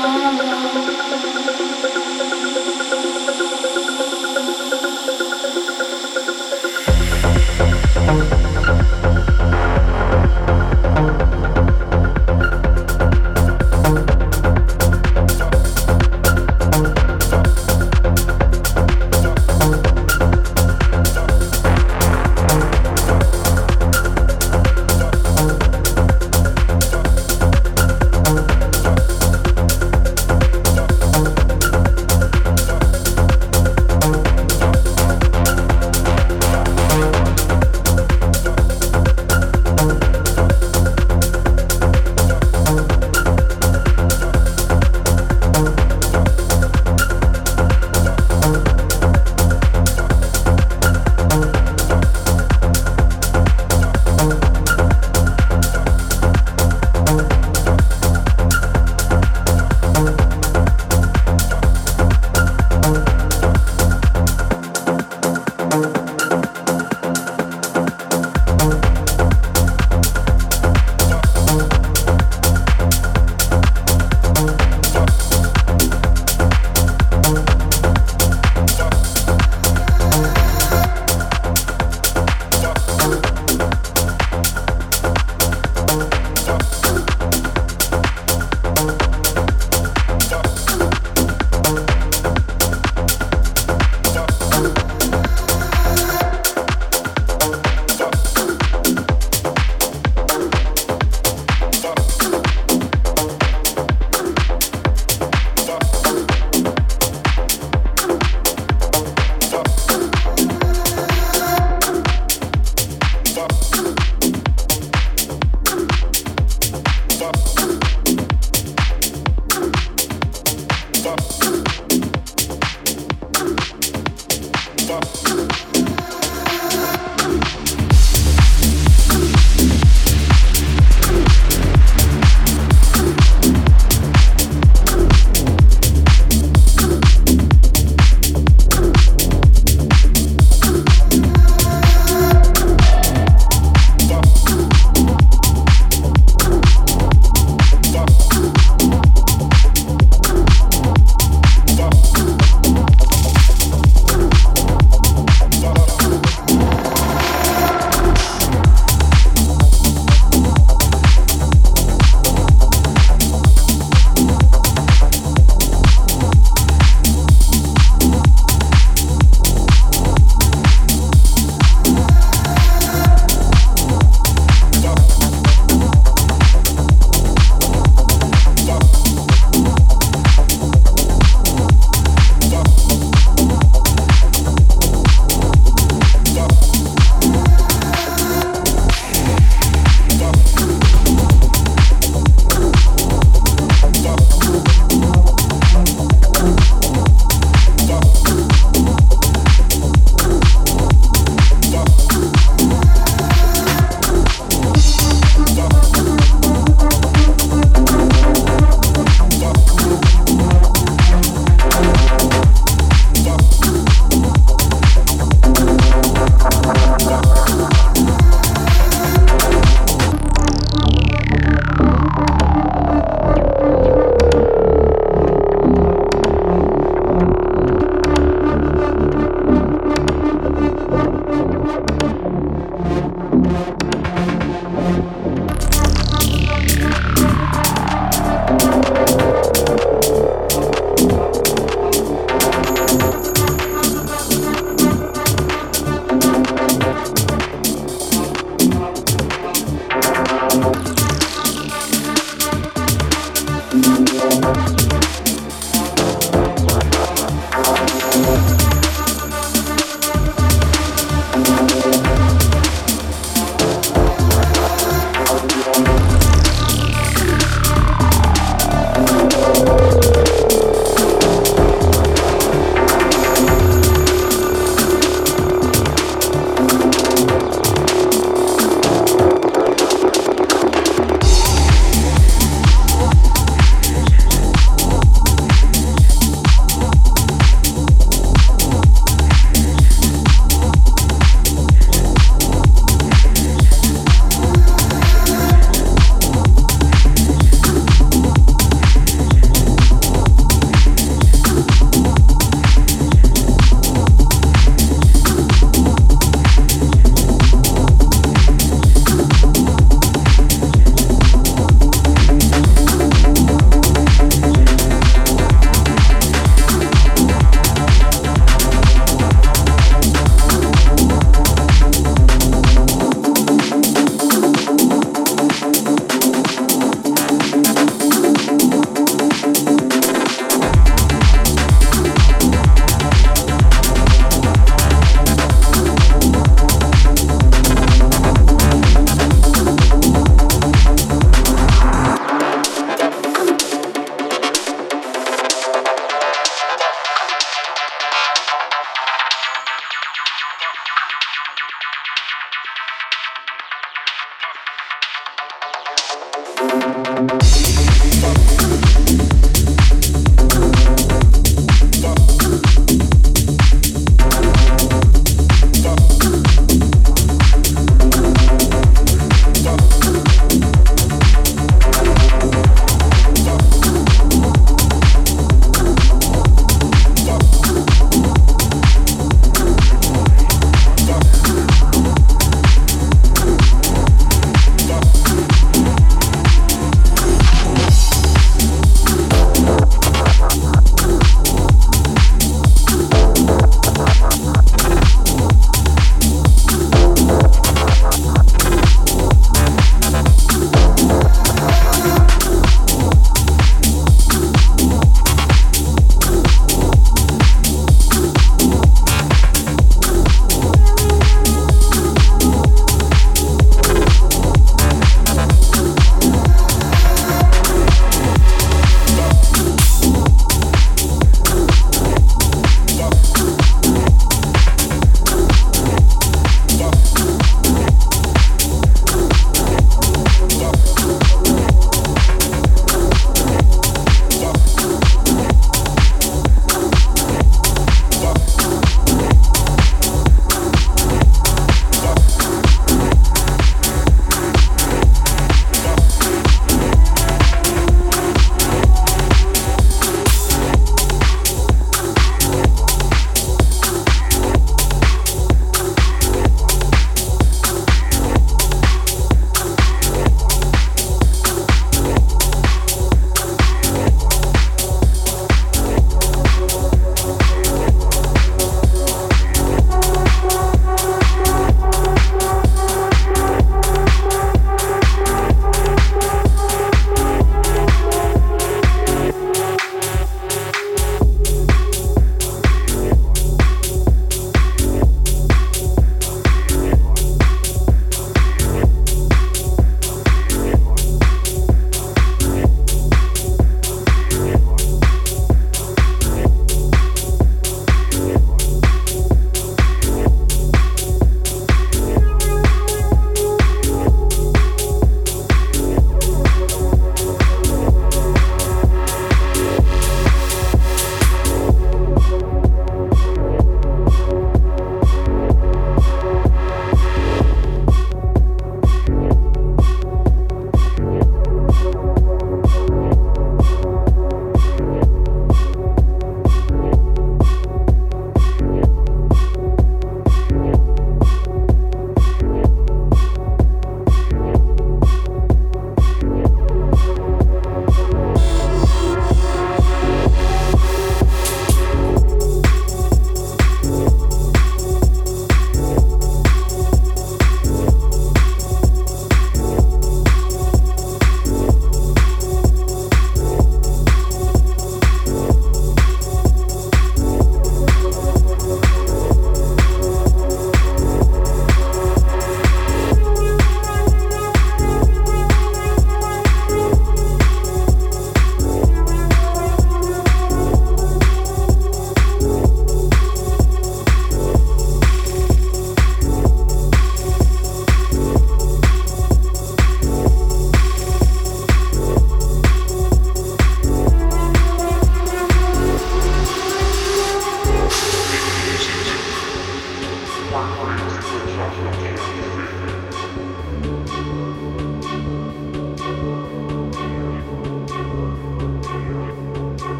home.